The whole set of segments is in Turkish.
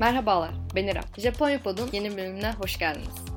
Merhabalar, ben İrem. Japonya Pod'un yeni bölümüne hoş geldiniz.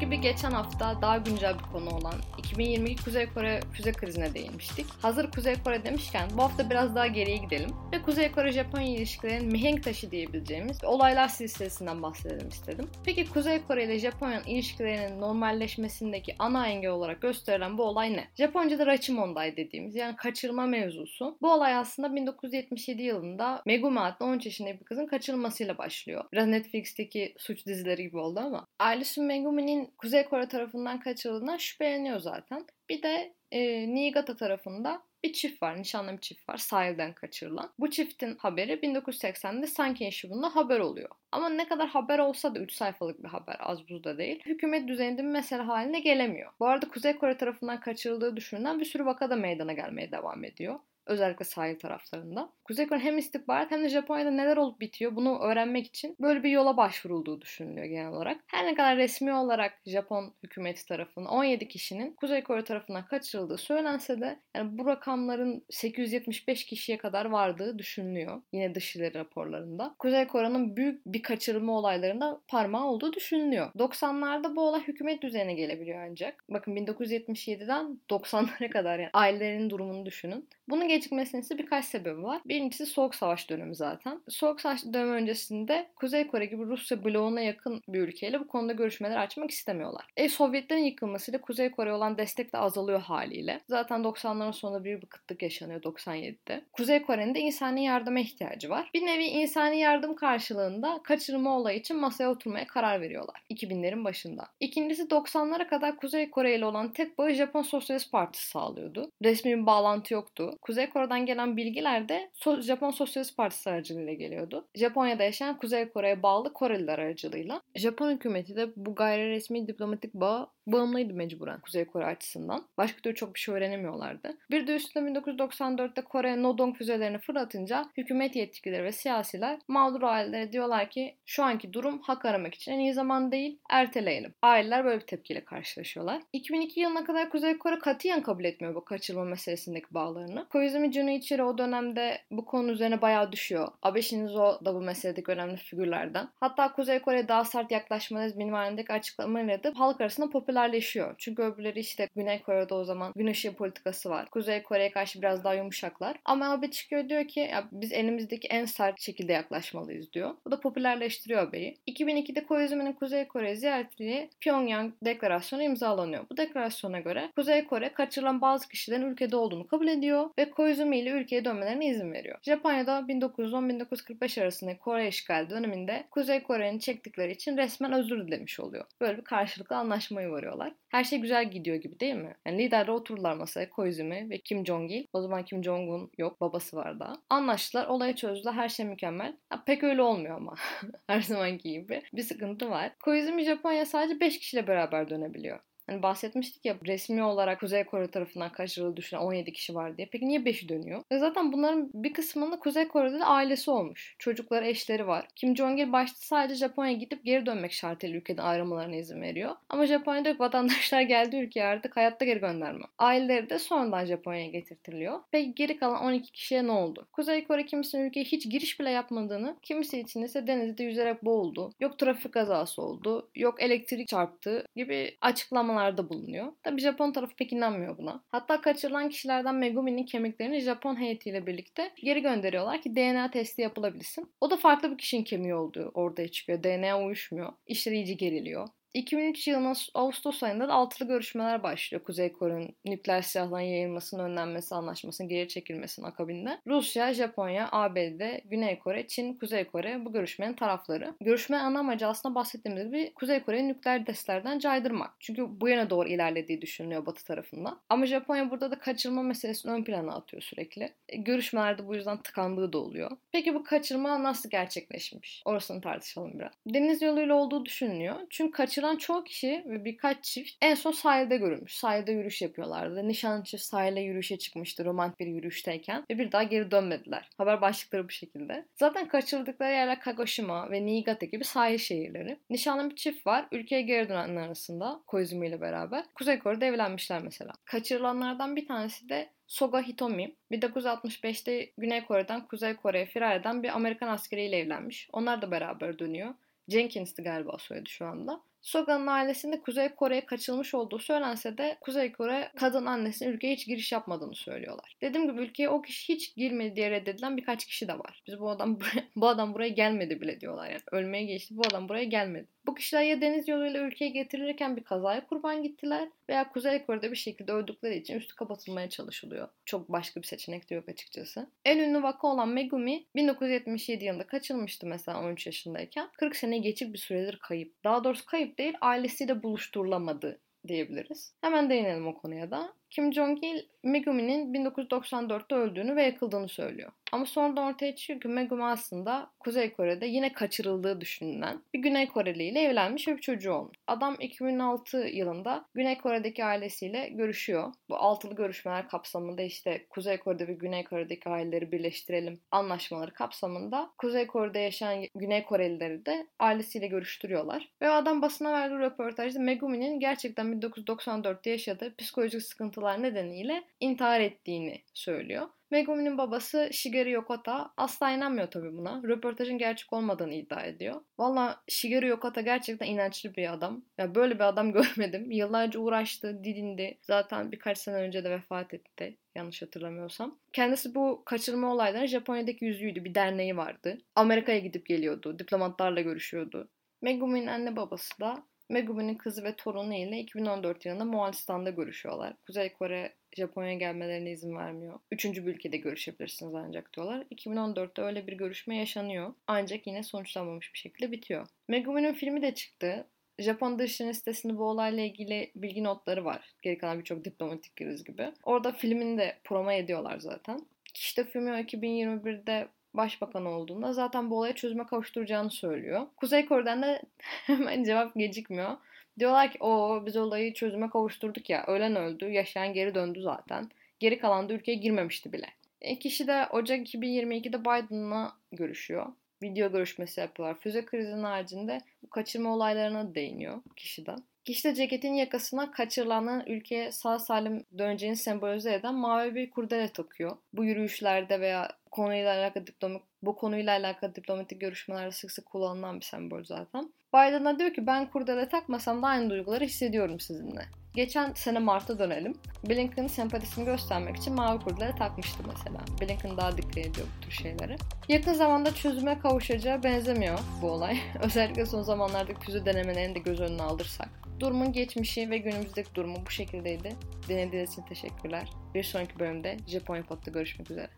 Gibi geçen hafta daha güncel bir konu olan 2022 Kuzey Kore füze krizine değinmiştik. Hazır Kuzey Kore demişken bu hafta biraz daha geriye gidelim ve Kuzey Kore-Japonya ilişkilerinin mihenk taşı diyebileceğimiz olaylar silsilesinden bahsedelim istedim. Peki Kuzey Kore ile Japonya'nın ilişkilerinin normalleşmesindeki ana engel olarak gösterilen bu olay ne? Japonca'da Rachimondai dediğimiz yani kaçırma mevzusu. Bu olay aslında 1977 yılında Megumi adlı 13 yaşındaki bir kızın kaçırılmasıyla başlıyor. Biraz Netflix'teki suç dizileri gibi oldu ama. Ailesi Megumi'nin Kuzey Kore tarafından kaçırıldığından şüpheleniyor zaten. Bir de e, Niigata tarafında bir çift var, nişanlı bir çift var sahilden kaçırılan. Bu çiftin haberi 1980'de Sankey Shibu'nda haber oluyor. Ama ne kadar haber olsa da 3 sayfalık bir haber az buz da değil. Hükümet düzeyinde bir mesele haline gelemiyor. Bu arada Kuzey Kore tarafından kaçırıldığı düşünülen bir sürü vaka da meydana gelmeye devam ediyor. Özellikle sahil taraflarında. Kuzey Kore hem istihbarat hem de Japonya'da neler olup bitiyor bunu öğrenmek için böyle bir yola başvurulduğu düşünülüyor genel olarak. Her ne kadar resmi olarak Japon hükümeti tarafından 17 kişinin Kuzey Kore tarafından kaçırıldığı söylense de yani bu rakamların 875 kişiye kadar vardığı düşünülüyor. Yine dışişleri raporlarında. Kuzey Kore'nin büyük bir kaçırılma olaylarında parmağı olduğu düşünülüyor. 90'larda bu olay hükümet düzeyine gelebiliyor ancak. Bakın 1977'den 90'lara kadar yani ailelerin durumunu düşünün. Bunun gecikmesinin ise birkaç sebebi var. Birincisi Soğuk Savaş dönemi zaten. Soğuk Savaş dönemi öncesinde Kuzey Kore gibi Rusya bloğuna yakın bir ülkeyle bu konuda görüşmeler açmak istemiyorlar. E Sovyetlerin yıkılmasıyla Kuzey Kore olan destek de azalıyor haliyle. Zaten 90'ların sonunda bir kıtlık yaşanıyor 97'de. Kuzey Kore'nin de insani yardıma ihtiyacı var. Bir nevi insani yardım karşılığında kaçırma olayı için masaya oturmaya karar veriyorlar. 2000'lerin başında. İkincisi 90'lara kadar Kuzey Kore ile olan tek bağı Japon Sosyalist Partisi sağlıyordu. Resmi bir bağlantı yoktu. Kuzey Kore'den gelen bilgiler de Japon Sosyalist Partisi aracılığıyla geliyordu. Japonya'da yaşayan Kuzey Kore'ye bağlı Koreliler aracılığıyla. Japon hükümeti de bu gayri resmi diplomatik bağı bağımlıydı mecburen Kuzey Kore açısından. Başka türlü çok bir şey öğrenemiyorlardı. Bir de üstüne 1994'te Kore Nodong füzelerini fırlatınca hükümet yetkilileri ve siyasiler mağdur ailelere diyorlar ki şu anki durum hak aramak için en iyi zaman değil erteleyelim. Aileler böyle bir tepkiyle karşılaşıyorlar. 2002 yılına kadar Kuzey Kore katiyen kabul etmiyor bu kaçırma meselesindeki bağlarını. Koizumi Juniichiro o dönemde bu konu üzerine bayağı düşüyor. Abe Shinzo da bu meseledeki önemli figürlerden. Hatta Kuzey Kore daha sert yaklaşmanız minvalindeki açıklamalarıyla da halk arasında popülerleşiyor. Çünkü öbürleri işte Güney Kore'de o zaman gün ışığı politikası var. Kuzey Kore'ye karşı biraz daha yumuşaklar. Ama Abe çıkıyor diyor ki ya biz elimizdeki en sert şekilde yaklaşmalıyız diyor. Bu da popülerleştiriyor Abe'yi. 2002'de Koizumi'nin Kuzey Kore ziyaretiyle Pyongyang deklarasyonu imzalanıyor. Bu deklarasyona göre Kuzey Kore kaçırılan bazı kişilerin ülkede olduğunu kabul ediyor ve Koizumi ile ülkeye dönmelerine izin veriyor. Japonya'da 1910-1945 arasındaki Kore işgal döneminde Kuzey Kore'nin çektikleri için resmen özür dilemiş oluyor. Böyle bir karşılıklı anlaşmayı varıyorlar. Her şey güzel gidiyor gibi değil mi? Yani liderler otururlar masaya Koizumi ve Kim Jong-il. O zaman Kim Jong-un yok babası var daha. Anlaştılar olayı çözdüler her şey mükemmel. Ya, pek öyle olmuyor ama her zamanki gibi. Bir sıkıntı var. Koizumi Japonya sadece 5 kişiyle beraber dönebiliyor. Hani bahsetmiştik ya resmi olarak Kuzey Kore tarafından kaçırıldığı düşünen 17 kişi var diye. Peki niye 5'i dönüyor? Ve zaten bunların bir kısmının Kuzey Kore'de de ailesi olmuş. Çocukları, eşleri var. Kim Jong-il başta sadece Japonya'ya gidip geri dönmek şartıyla ülkeden ayrılmalarına izin veriyor. Ama Japonya'da vatandaşlar geldi ülkeye artık hayatta geri gönderme. Aileleri de sonradan Japonya'ya getirtiliyor. Peki geri kalan 12 kişiye ne oldu? Kuzey Kore kimisinin ülkeye hiç giriş bile yapmadığını, kimisi için ise denizde yüzerek boğuldu. Yok trafik kazası oldu. Yok elektrik çarptı gibi açıklamalar açıklamalarda bulunuyor. Tabi Japon tarafı pek inanmıyor buna. Hatta kaçırılan kişilerden Megumi'nin kemiklerini Japon heyetiyle birlikte geri gönderiyorlar ki DNA testi yapılabilsin. O da farklı bir kişinin kemiği olduğu ortaya çıkıyor. DNA uyuşmuyor. İşler iyice geriliyor. 2003 yılının Ağustos ayında da altılı görüşmeler başlıyor Kuzey Kore'nin nükleer silahların yayılmasının önlenmesi anlaşmasının geri çekilmesinin akabinde. Rusya, Japonya, ABD, Güney Kore, Çin, Kuzey Kore bu görüşmenin tarafları. Görüşme ana amacı aslında bahsettiğimiz gibi Kuzey Kore'yi nükleer testlerden caydırmak. Çünkü bu yana doğru ilerlediği düşünülüyor Batı tarafından. Ama Japonya burada da kaçırma meselesini ön plana atıyor sürekli. E, görüşmelerde bu yüzden tıkandığı da oluyor. Peki bu kaçırma nasıl gerçekleşmiş? Orasını tartışalım biraz. Deniz yoluyla olduğu düşünülüyor. Çünkü kaçırma kaçırılan çoğu kişi ve birkaç çift en son sahilde görülmüş. Sahilde yürüyüş yapıyorlardı. Nişanlı çift sahile yürüyüşe çıkmıştı romantik bir yürüyüşteyken ve bir daha geri dönmediler. Haber başlıkları bu şekilde. Zaten kaçırıldıkları yerler Kagoshima ve Niigata gibi sahil şehirleri. Nişanlı bir çift var. Ülkeye geri dönenler arasında Koizumi ile beraber. Kuzey Kore'de evlenmişler mesela. Kaçırılanlardan bir tanesi de Soga Hitomi 1965'te Güney Kore'den Kuzey Kore'ye firar eden bir Amerikan askeriyle evlenmiş. Onlar da beraber dönüyor. Jenkins'ti galiba soyadı şu anda. Soga'nın ailesinde Kuzey Kore'ye kaçılmış olduğu söylense de Kuzey Kore kadın annesinin ülkeye hiç giriş yapmadığını söylüyorlar. Dediğim gibi ülkeye o kişi hiç girmedi diye reddedilen birkaç kişi de var. Biz bu adam bu adam buraya gelmedi bile diyorlar yani. Ölmeye geçti bu adam buraya gelmedi. Bu kişiler ya deniz yoluyla ülkeye getirilirken bir kazaya kurban gittiler veya Kuzey Kore'de bir şekilde öldükleri için üstü kapatılmaya çalışılıyor. Çok başka bir seçenek de yok açıkçası. En ünlü vaka olan Megumi 1977 yılında kaçılmıştı mesela 13 yaşındayken. 40 sene geçip bir süredir kayıp. Daha doğrusu kayıp değil ailesiyle buluşturulamadı diyebiliriz. Hemen değinelim o konuya da. Kim Jong-il Megumi'nin 1994'te öldüğünü ve yakıldığını söylüyor. Ama sonradan ortaya çıkıyor ki Megumi aslında Kuzey Kore'de yine kaçırıldığı düşünülen bir Güney Koreli ile evlenmiş ve bir çocuğu olmuş. Adam 2006 yılında Güney Kore'deki ailesiyle görüşüyor. Bu altılı görüşmeler kapsamında işte Kuzey Kore'de ve Güney Kore'deki aileleri birleştirelim anlaşmaları kapsamında Kuzey Kore'de yaşayan Güney Korelileri de ailesiyle görüştürüyorlar. Ve adam basına verdiği röportajda Megumi'nin gerçekten 1994'te yaşadığı psikolojik sıkıntılar nedeniyle intihar ettiğini söylüyor. Megumi'nin babası Shigeru Yokota asla inanmıyor tabii buna. Röportajın gerçek olmadığını iddia ediyor. Valla Shigeru Yokota gerçekten inançlı bir adam. Ya böyle bir adam görmedim. Yıllarca uğraştı, didindi. Zaten birkaç sene önce de vefat etti yanlış hatırlamıyorsam. Kendisi bu kaçırma olaylarının Japonya'daki yüzüydü. Bir derneği vardı. Amerika'ya gidip geliyordu. Diplomatlarla görüşüyordu. Megumi'nin anne babası da Megumi'nin kızı ve torunu ile 2014 yılında Moğolistan'da görüşüyorlar. Kuzey Kore Japonya'ya gelmelerine izin vermiyor. Üçüncü bir ülkede görüşebilirsiniz ancak diyorlar. 2014'te öyle bir görüşme yaşanıyor. Ancak yine sonuçlanmamış bir şekilde bitiyor. Megumi'nin filmi de çıktı. Japon Dışişleri sitesinde bu olayla ilgili bilgi notları var. Geri kalan birçok diplomatik kriz gibi. Orada filmini de promo ediyorlar zaten. Kishida Fumio 2021'de başbakan olduğunda zaten bu olaya çözüme kavuşturacağını söylüyor. Kuzey Kore'den de hemen cevap gecikmiyor. Diyorlar ki o biz olayı çözüme kavuşturduk ya. Ölen öldü, yaşayan geri döndü zaten. Geri kalan da ülkeye girmemişti bile. E, kişi de Ocak 2022'de Biden'la görüşüyor. Video görüşmesi yapıyorlar. Füze krizinin haricinde bu kaçırma olaylarına değiniyor kişiden. De ceketin yakasına kaçırılanların ülkeye sağ salim döneceğini sembolize eden mavi bir kurdele takıyor. Bu yürüyüşlerde veya konuyla alakalı diplomat, bu konuyla alakalı diplomatik görüşmelerde sık sık kullanılan bir sembol zaten. Biden'a diyor ki ben kurdele takmasam da aynı duyguları hissediyorum sizinle. Geçen sene Mart'a dönelim. Blinken sempatisini göstermek için mavi kurdele takmıştı mesela. Blinken daha dikkat ediyor bu tür şeyleri. Yakın zamanda çözüme kavuşacağı benzemiyor bu olay. Özellikle son zamanlardaki füze denemelerini de göz önüne alırsak. Durumun geçmişi ve günümüzdeki durumu bu şekildeydi. Dinlediğiniz için teşekkürler. Bir sonraki bölümde Japonya Pod'da görüşmek üzere.